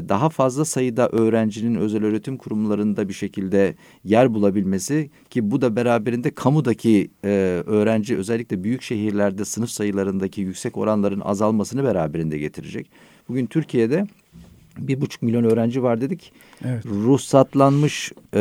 B: daha fazla sayıda öğrencinin özel öğretim kurumlarında bir şekilde yer bulabilmesi ki bu da beraberinde kamudaki e, öğrenci özellikle büyük şehirlerde sınıf sayılarındaki yüksek oranların azalmasını beraberinde getirecek. Bugün Türkiye'de bir buçuk milyon öğrenci var dedik.
A: Evet.
B: Ruhsatlanmış e,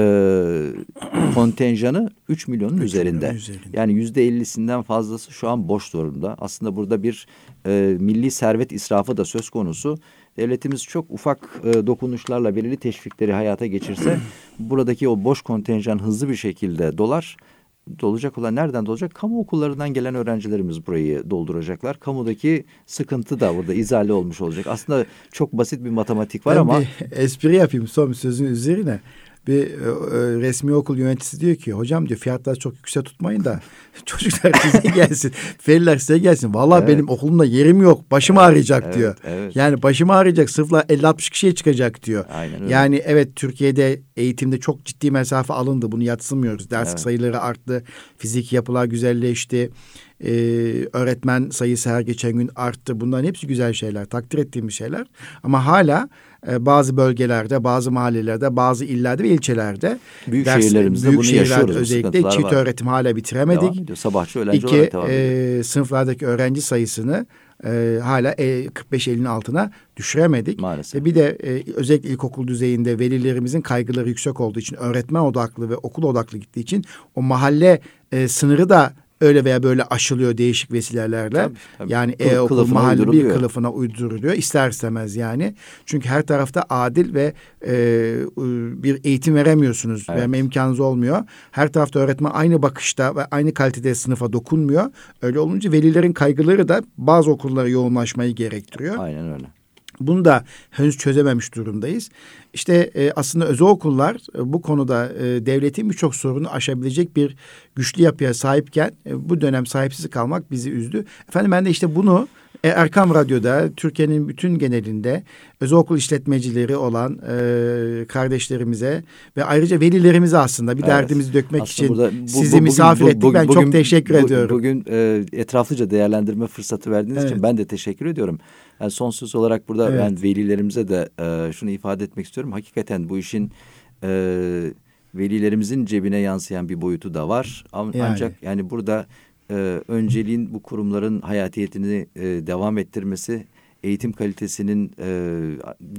B: kontenjanı üç milyonun üzerinde. üzerinde. Yani yüzde ellisinden fazlası şu an boş durumda. Aslında burada bir e, milli servet israfı da söz konusu devletimiz çok ufak e, dokunuşlarla belirli teşvikleri hayata geçirse buradaki o boş kontenjan hızlı bir şekilde dolar. Dolacak olan nereden dolacak? Kamu okullarından gelen öğrencilerimiz burayı dolduracaklar. Kamudaki sıkıntı da burada izale olmuş olacak. Aslında çok basit bir matematik var ben ama...
A: Bir espri yapayım son sözün üzerine bir e, e, resmi okul yöneticisi diyor ki hocam diyor fiyatları çok yüksek tutmayın da çocuklar size gelsin. Veliler size gelsin. Vallahi evet. benim okulumda yerim yok. Başım evet, ağrıyacak evet, diyor. Evet. Yani başım ağrıyacak. Sırfla 50-60 kişiye çıkacak diyor.
B: Aynen öyle.
A: Yani evet Türkiye'de eğitimde çok ciddi mesafe alındı. Bunu yatsımıyoruz. Ders evet. sayıları arttı. Fizik yapılar güzelleşti. Ee, öğretmen sayısı her geçen gün arttı. Bunların hepsi güzel şeyler. Takdir ettiğim şeyler. Ama hala e, bazı bölgelerde, bazı mahallelerde, bazı illerde ve ilçelerde
B: büyük ders, şehirlerimizde büyük bunu yaşıyoruz.
A: Özellikle çift var. öğretim hala bitiremedik.
B: Sabahçı öğrenci
A: İki, olarak devam ediyor. E, sınıflardaki öğrenci sayısını e, hala e, 45-50'nin altına düşüremedik.
B: Maalesef.
A: E, bir de e, özellikle ilkokul düzeyinde velilerimizin kaygıları yüksek olduğu için öğretmen odaklı ve okul odaklı gittiği için o mahalle e, sınırı da öyle veya böyle aşılıyor değişik vesilelerle.
B: Tabii, tabii.
A: Yani
B: Kıl-
A: e-okul
B: kılıfına
A: mahalle bir kılıfına uyduruluyor. İster istemez yani. Çünkü her tarafta adil ve e, bir eğitim veremiyorsunuz.
B: Evet.
A: Verme imkanınız olmuyor. Her tarafta öğretmen aynı bakışta ve aynı kalitede sınıfa dokunmuyor. Öyle olunca velilerin kaygıları da bazı okullara yoğunlaşmayı gerektiriyor.
B: Aynen öyle.
A: Bunu da henüz çözememiş durumdayız. İşte e, aslında özel okullar e, bu konuda e, devletin birçok sorunu aşabilecek bir güçlü yapıya sahipken e, bu dönem sahipsiz kalmak bizi üzdü. Efendim ben de işte bunu e, Erkam Radyo'da Türkiye'nin bütün genelinde özel okul işletmecileri olan e, kardeşlerimize ve ayrıca velilerimize aslında bir
B: Evet.
A: derdimizi dökmek
B: Aslında
A: için
B: burada bu-
A: sizi
B: bu- bugün-
A: misafir
B: bu-
A: ettik.
B: bugün-
A: ben
B: bugün-
A: çok teşekkür
B: bu-
A: ediyorum.
B: Bugün e, etraflıca değerlendirme fırsatı verdiğiniz
A: Evet.
B: için ben de teşekkür ediyorum. Yani son söz olarak burada
A: Evet.
B: ben velilerimize de e, şunu ifade etmek istiyorum. Hakikaten bu işin e, velilerimizin cebine yansıyan bir boyutu da var. Am-
A: Yani.
B: Ancak yani burada e, önceliğin bu kurumların hayatiyetini e, devam ettirmesi, eğitim kalitesinin e,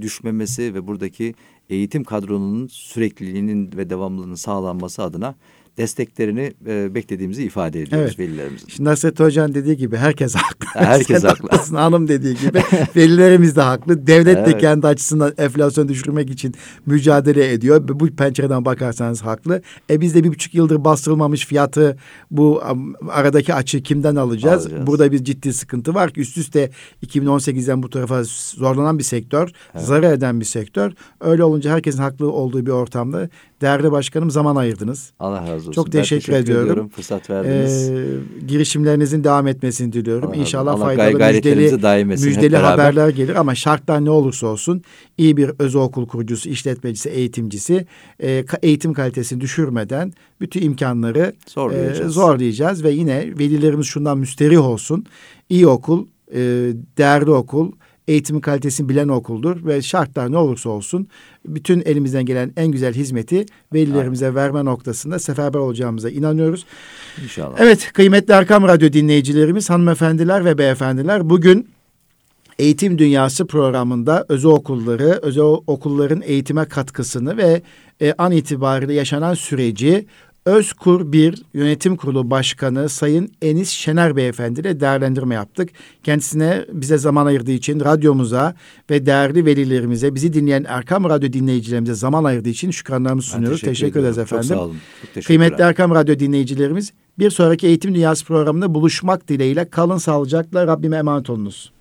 B: düşmemesi ve buradaki eğitim kadronunun sürekliliğinin ve devamlılığının sağlanması adına desteklerini e, beklediğimizi ifade ediyoruz
A: Evet.
B: velilerimizin.
A: Şimdi Nasrettin Hoca'nın dediği gibi herkes haklı.
B: Herkes haklı.
A: haklısın, Hanım dediği gibi velilerimiz de haklı. Devlet de
B: Evet.
A: kendi açısından enflasyonu düşürmek için mücadele ediyor. Bu pencereden bakarsanız haklı. E biz de bir buçuk yıldır bastırılmamış fiyatı bu aradaki açığı kimden alacağız?
B: Alacağız.
A: Burada bir ciddi sıkıntı var üst üste 2018'den bu tarafa zorlanan bir sektör, zarar eden bir sektör. Öyle olunca herkesin haklı olduğu bir ortamda değerli başkanım zaman ayırdınız.
B: Allah razı olsun.
A: Çok
B: Ben
A: teşekkür ediyorum.
B: Fırsat verdiniz.
A: Ee, girişimlerinizin devam etmesini diliyorum.
B: Allah
A: İnşallah.
B: Allah
A: faydalı
B: gay-
A: müjdeli,
B: daim etsin
A: müjdeli haberler gelir ama şartlar ne olursa olsun iyi bir özel okul kurucusu, işletmecisi, eğitimcisi e, eğitim kalitesini düşürmeden bütün imkanları
B: Zorlayacağız.
A: e, zorlayacağız ve yine velilerimiz şundan müsterih olsun. İyi okul, e, değerli okul, eğitimin kalitesini bilen okuldur ve şartlar ne olursa olsun bütün elimizden gelen en güzel hizmeti velilerimize verme noktasında seferber olacağımıza inanıyoruz.
B: İnşallah.
A: Evet kıymetli Erkam Radyo dinleyicilerimiz, hanımefendiler ve beyefendiler bugün Eğitim Dünyası programında özel okulları, özel okulların eğitime katkısını ve e, an itibariyle yaşanan süreci Özkur 1 Yönetim Kurulu Başkanı Sayın Enis Şener Beyefendi ile değerlendirme yaptık. Kendisine bize zaman ayırdığı için radyomuza ve değerli velilerimize, bizi dinleyen Erkam Radyo dinleyicilerimize zaman ayırdığı için şükranlarımızı
B: Ben
A: sunuyoruz. Teşekkür, ederiz
B: ediyorum.
A: efendim.
B: Çok sağ olun. Çok.
A: Kıymetli Erkam Radyo dinleyicilerimiz bir sonraki Eğitim Dünyası programında buluşmak dileğiyle kalın sağlıcakla Rabbime emanet olunuz.